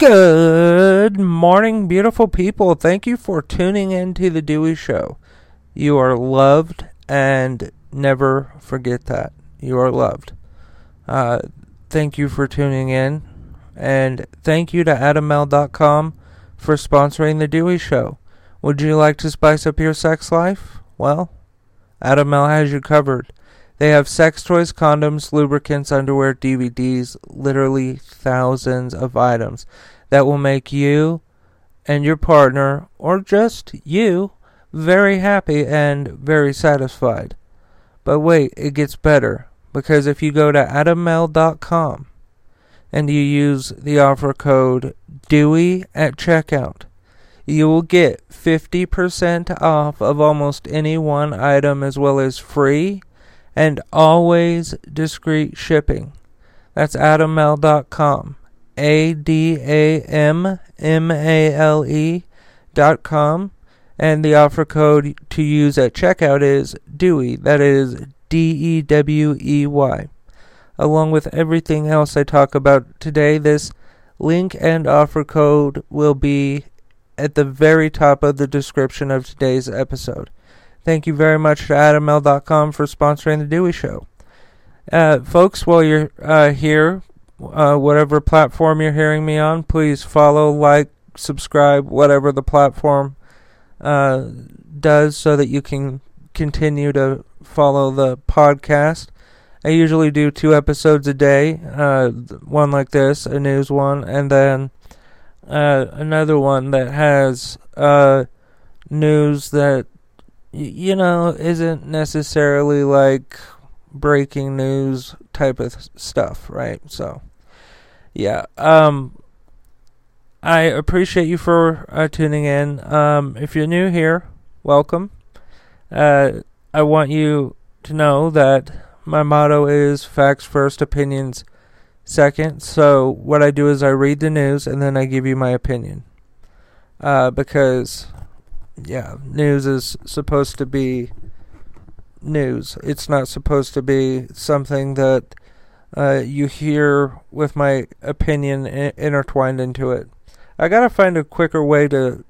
Good morning, beautiful people. Thank you for tuning in to The Dewey Show. You are loved, and never forget that. You are loved. Uh, thank you for tuning in, and thank you to AdamMale.com for sponsoring The Dewey Show. Would you like to spice up your sex life? Well, Adam Male has you covered. They have sex toys, condoms, lubricants, underwear, DVDs, literally thousands of items that will make you and your partner, or just you, very happy and very satisfied. But wait, it gets better because if you go to adammale.com and you use the offer code DEWEY at checkout, you will get 50% off of almost any one item as well as free and always discreet shipping. That's adammale.com. A D A M M A L E dot com. And the offer code to use at checkout is DEWEY. That is D E W E Y. Along with everything else I talk about today, this link and offer code will be at the very top of the description of today's episode. Thank you very much to AdamMale.com for sponsoring The Dewey Show. Uh, folks, while you're uh, here, uh, whatever platform you're hearing me on, please follow, like, subscribe, whatever the platform uh, does, so that you can continue to follow the podcast. I usually do two episodes a day, uh, one like this, a news one, and then uh, another one that has uh, news that you know isn't necessarily like breaking news type of stuff, right? So, yeah. Um, I appreciate you for uh, tuning in. Um, if you're new here, welcome. Uh, I want you to know that my motto is facts first, opinions second. So what I do is I read the news and then I give you my opinion. Uh, because, yeah, news is supposed to be news. It's not supposed to be something that uh, you hear with my opinion intertwined into it. I gotta find a quicker way to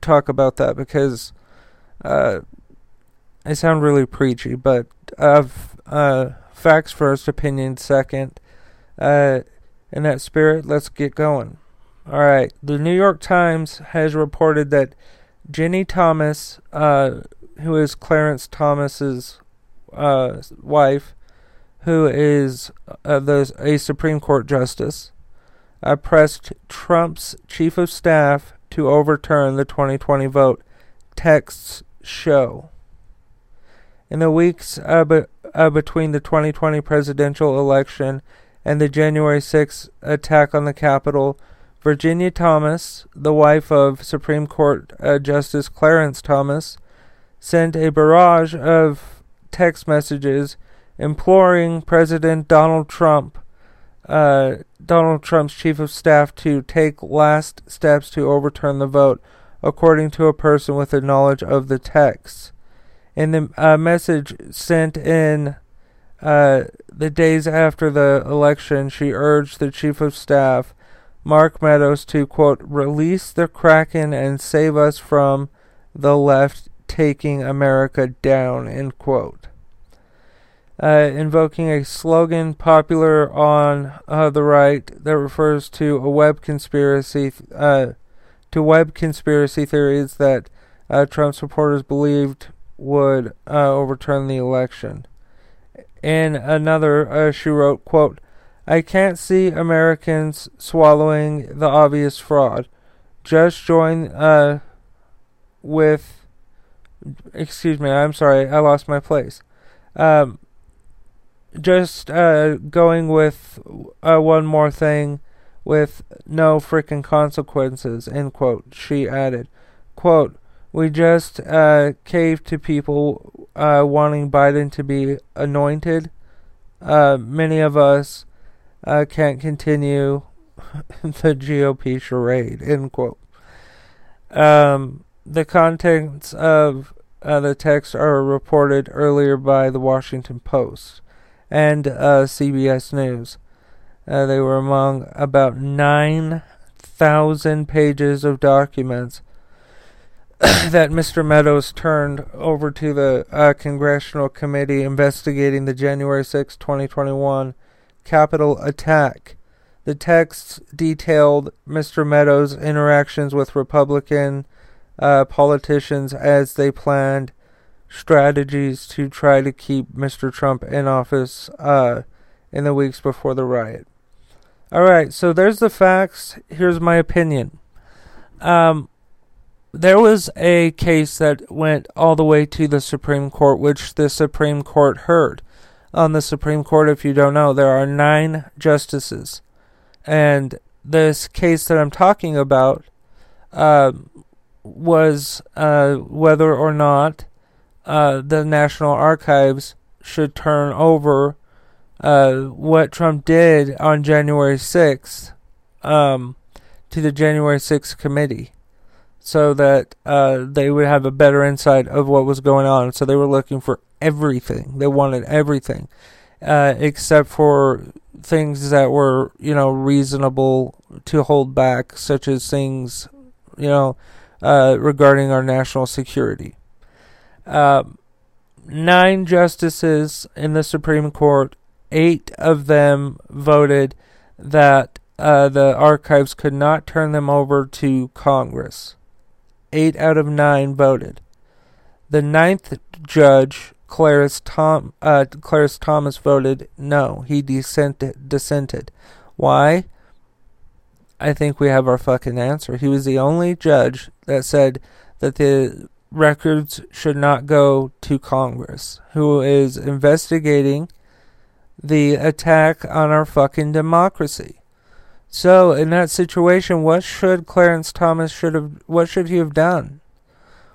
talk about that because uh, I sound really preachy, but I've uh, facts first, opinion second. Uh, in that spirit, let's get going. All right. The New York Times has reported that Ginni Thomas, uh, who is Clarence Thomas's uh, wife, who is uh, the, a Supreme Court justice, uh, pressed Trump's chief of staff to overturn the 2020 vote. Texts show. In the weeks uh, be- uh, between the 2020 presidential election and the January 6th attack on the Capitol, Virginia Thomas, the wife of Supreme Court uh, Justice Clarence Thomas, sent a barrage of text messages imploring President Donald Trump, uh, Donald Trump's chief of staff, to take last steps to overturn the vote, according to a person with a knowledge of the text. In the uh, message sent in uh, the days after the election, she urged the Chief of Staff, Mark Meadows, to, quote, release the Kraken and save us from the left taking America down, end quote. Uh, invoking a slogan popular on uh, the right that refers to a web conspiracy, uh, to web conspiracy theories that uh, Trump supporters believed would uh, overturn the election. In another, uh, she wrote, quote, I can't see Americans swallowing the obvious fraud. Just join uh, with, excuse me, I'm sorry, I lost my place. Um, just uh, going with uh, one more thing with no freaking consequences, end quote. She added, quote, we just uh, caved to people uh, wanting Biden to be anointed. Uh, many of us uh, can't continue the GOP charade. End quote. Um, the contents of uh, the text are reported earlier by the Washington Post and uh, CBS News. Uh, they were among about 9,000 thousand pages of documents that Mr. Meadows turned over to the uh, Congressional Committee investigating the January 6, 2021 Capitol attack. The texts detailed Mr. Meadows' interactions with Republican uh, politicians as they planned strategies to try to keep Mr. Trump in office uh, in the weeks before the riot. All right, so there's the facts. Here's my opinion. Um, there was a case that went all the way to the Supreme Court, which the Supreme Court heard. On the Supreme Court, if you don't know, there are nine justices. And this case that I'm talking about uh, was uh, whether or not uh, the National Archives should turn over uh, what Trump did on January 6th um, to the January 6th committee so that uh, they would have a better insight of what was going on. So they were looking for everything. They wanted everything, uh, except for things that were, you know, reasonable to hold back, such as things, you know, uh, regarding our national security. Uh, nine justices in the Supreme Court, eight of them voted that uh, the archives could not turn them over to Congress. Eight out of nine voted. The ninth judge, Clarence, Tom, uh, Clarence Thomas, voted no. He dissented. dissented. Why? I think we have our fucking answer. He was the only judge that said that the records should not go to Congress, who is investigating the attack on our fucking democracy. So, in that situation, what should Clarence Thomas should have what should he have done?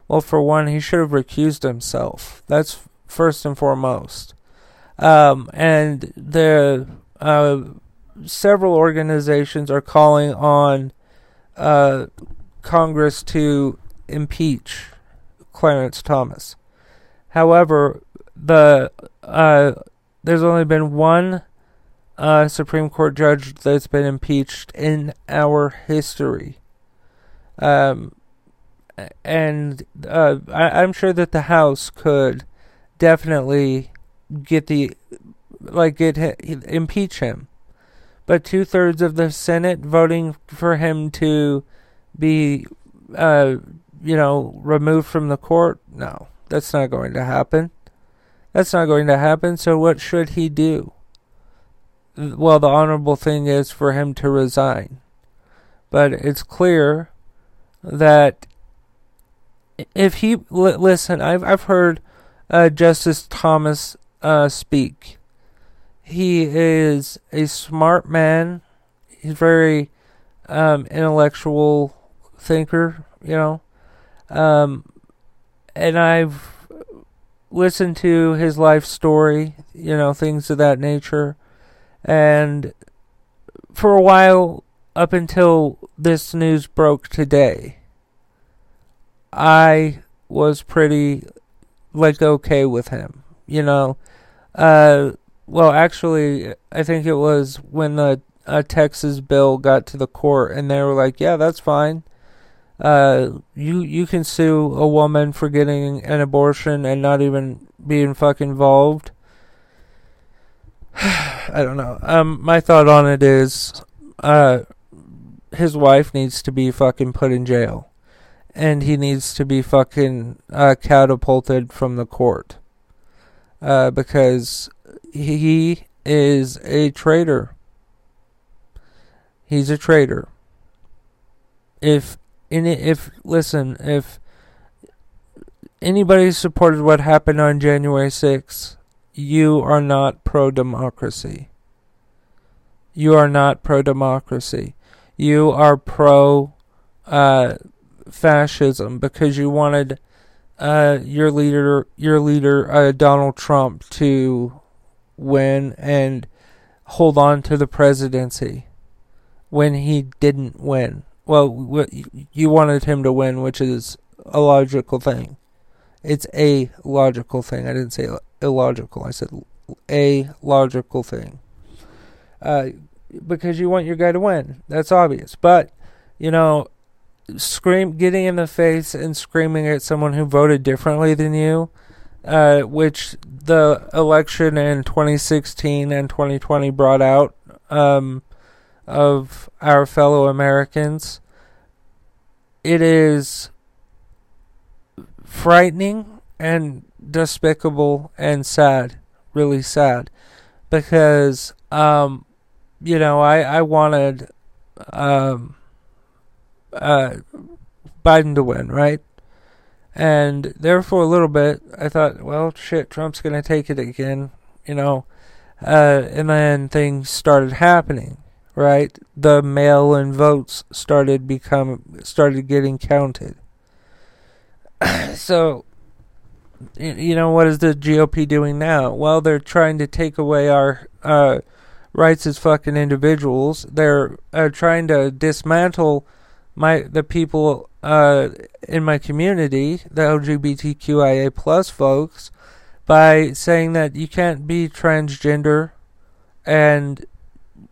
Well, for one, he should have recused himself. That's first and foremost. Um, and the uh, several organizations are calling on uh, Congress to impeach Clarence Thomas. However, the uh, there's only been one uh, Supreme Court judge that's been impeached in our history. Um, and uh, I, am sure that the House could definitely get the like get impeach him, but two thirds of the Senate voting for him to be uh, you know, removed from the court? No, that's not going to happen. That's not going to happen. So what should he do? Well, the honorable thing is for him to resign. But it's clear that if he listen, I've I've heard uh, Justice Thomas uh, speak. He is a smart man. He's very um, intellectual thinker. You know, um, and I've listened to his life story, you know, things of that nature. And for a while, up until this news broke today, I was pretty, like, okay with him, you know. Uh, well, actually, I think it was when the uh, Texas bill got to the court, and they were like, yeah, that's fine uh, you you can sue a woman for getting an abortion and not even being fuck involved. I don't know. Um, my thought on it is, uh, his wife needs to be fucking put in jail, and he needs to be fucking uh, catapulted from the court, uh, because he is a traitor. He's a traitor. If and if listen, if anybody supported what happened on January 6th, you are not pro democracy. You are not pro democracy. You are pro uh, fascism because you wanted uh, your leader, your leader uh, Donald Trump, to win and hold on to the presidency when he didn't win well, you wanted him to win, which is a logical thing. It's a logical thing. I didn't say illogical. I said a logical thing. Uh, because you want your guy to win. That's obvious. But you know, scream, getting in the face and screaming at someone who voted differently than you, uh, which the election in 2016 and 2020 brought out um, of our fellow Americans. It is frightening and despicable and sad, really sad, because um, you know I I wanted um, uh, Biden to win, right? And there for a little bit, I thought, well, shit, Trump's gonna take it again, you know. Uh, and then things started happening, right? The mail-in votes started become started getting counted. so, you know, what is the GOP doing now? Well, they're trying to take away our uh, rights as fucking individuals. They're uh, trying to dismantle my the people uh, in my community, the LGBTQIA plus folks, by saying that you can't be transgender and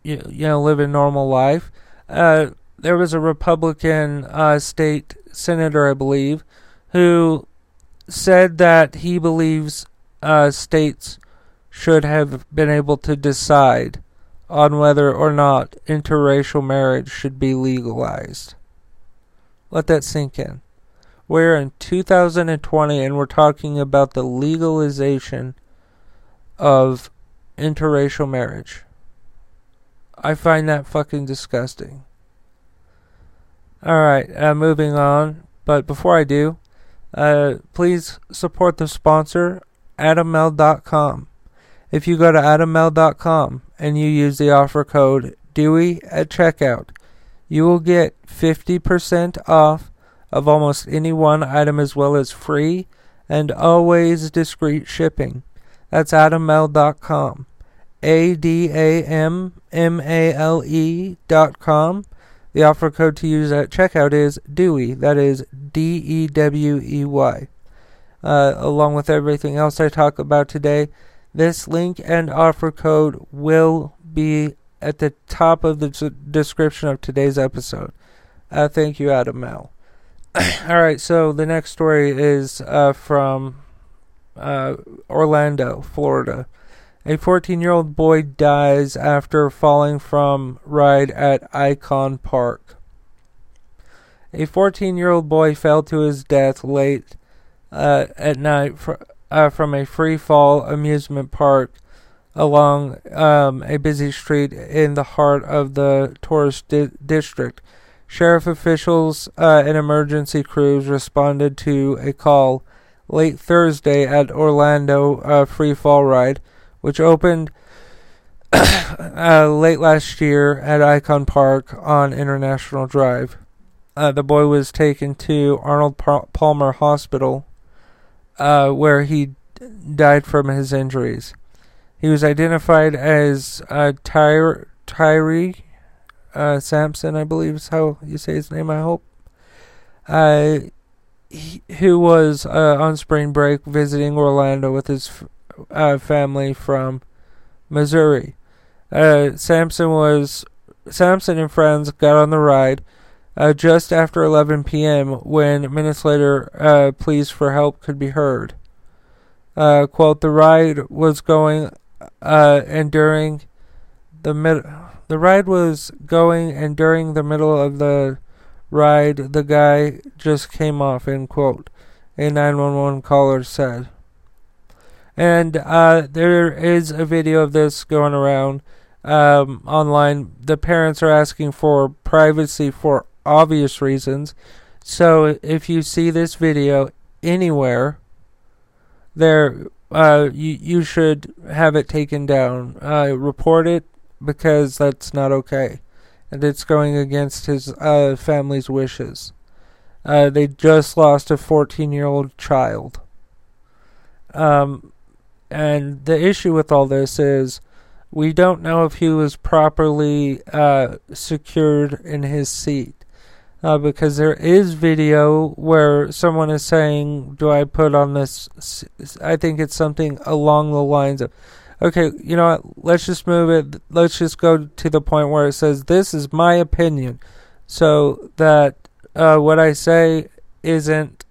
you, you know live a normal life. Uh, there was a Republican uh, state senator, I believe, who said that he believes uh, states should have been able to decide on whether or not interracial marriage should be legalized. Let that sink in. We're in 2020 and we're talking about the legalization of interracial marriage. I find that fucking disgusting. Alright, uh, moving on. But before I do, uh, please support the sponsor, AdamMale.com. If you go to AdamMale.com and you use the offer code Dewey at checkout, you will get 50% off of almost any one item as well as free and always discreet shipping. That's AdamMale.com. A D A M M A L E dot com. The offer code to use at checkout is Dewey. That is D E W E Y. Uh, along with everything else I talk about today, this link and offer code will be at the top of the description of today's episode. Uh, thank you, Adam Male. All right, so the next story is uh, from uh, Orlando, Florida. A 14 year old boy dies after falling from ride at Icon Park. A 14 year old boy fell to his death late uh, at night fr- uh, from a free fall amusement park along um, a busy street in the heart of the tourist di- district. Sheriff officials uh, and emergency crews responded to a call late Thursday at Orlando uh, Free Fall Ride, which opened uh, late last year at Icon Park on International Drive. Uh, the boy was taken to Arnold Palmer Hospital, uh, where he died from his injuries. He was identified as uh, Tyre, Tyree uh, Sampson, I believe is how you say his name, I hope. Uh, he, who was uh, on spring break visiting Orlando with his uh, family from Missouri. Uh, Sampson was Sampson and friends got on the ride uh, just after 11 p.m. when minutes later pleas for help could be heard. Quote, the ride was going uh, and during the mid, the ride was going, and during the middle of the ride, the guy just came off. End quote. A 911 caller said. And uh, there is a video of this going around um, online. The parents are asking for privacy for obvious reasons. So if you see this video anywhere, there uh, you you should have it taken down. Uh, report it because that's not okay, and it's going against his uh, family's wishes. Uh, they just lost a 14 year old child. Um, and the issue with all this is we don't know if he was properly uh, secured in his seat uh, because there is video where someone is saying, "Do I put on this?" I think it's something along the lines of, "Okay, you know what? Let's just move it. Let's just go to the point where it says, "This is my opinion. so that uh, what I say isn't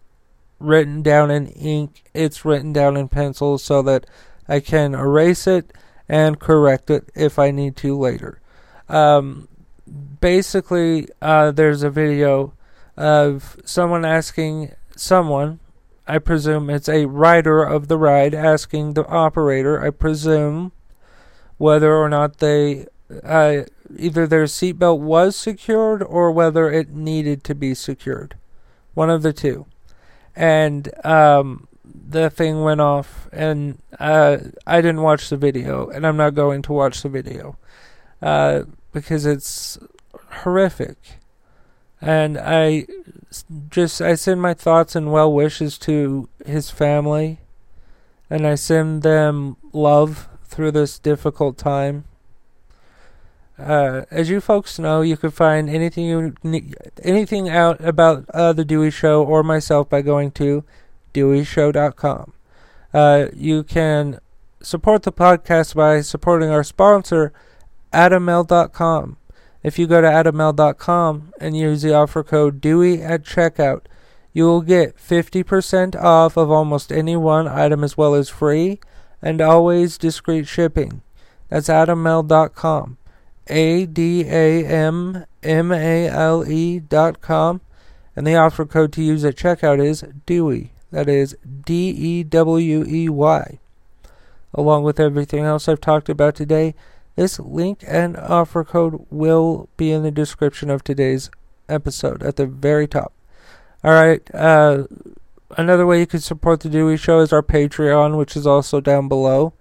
written down in ink, it's written down in pencil so that I can erase it and correct it if I need to later. Um, basically, uh, there's a video of someone asking someone, I presume it's a rider of the ride, asking the operator, I presume, whether or not they uh, either their seatbelt was secured or whether it needed to be secured. One of the two. And um, the thing went off, and uh, I didn't watch the video, and I'm not going to watch the video uh, because it's horrific. And I just I send my thoughts and well wishes to his family, and I send them love through this difficult time. Uh, as you folks know, you can find anything you need, anything out about uh, the Dewey Show or myself by going to DeweyShow.com. Uh, you can support the podcast by supporting our sponsor, AdamMale.com. If you go to AdamMale.com and use the offer code Dewey at checkout, you will get 50% off of almost any one item as well as free and always discreet shipping. That's AdamMale.com. A D A M M A L E dot com. And the offer code to use at checkout is Dewey. That is D E W E Y. Along with everything else I've talked about today, this link and offer code will be in the description of today's episode at the very top. All right. Uh, another way you can support the Dewey Show is our Patreon, which is also down below.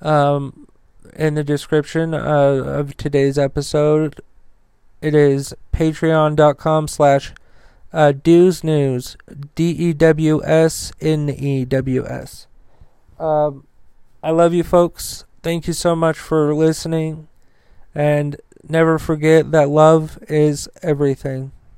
Um, in the description uh, of today's episode. It is patreon.com slash uh, Dews News, D E W S N E W S. Um, I love you folks. Thank you so much for listening. And never forget that love is everything.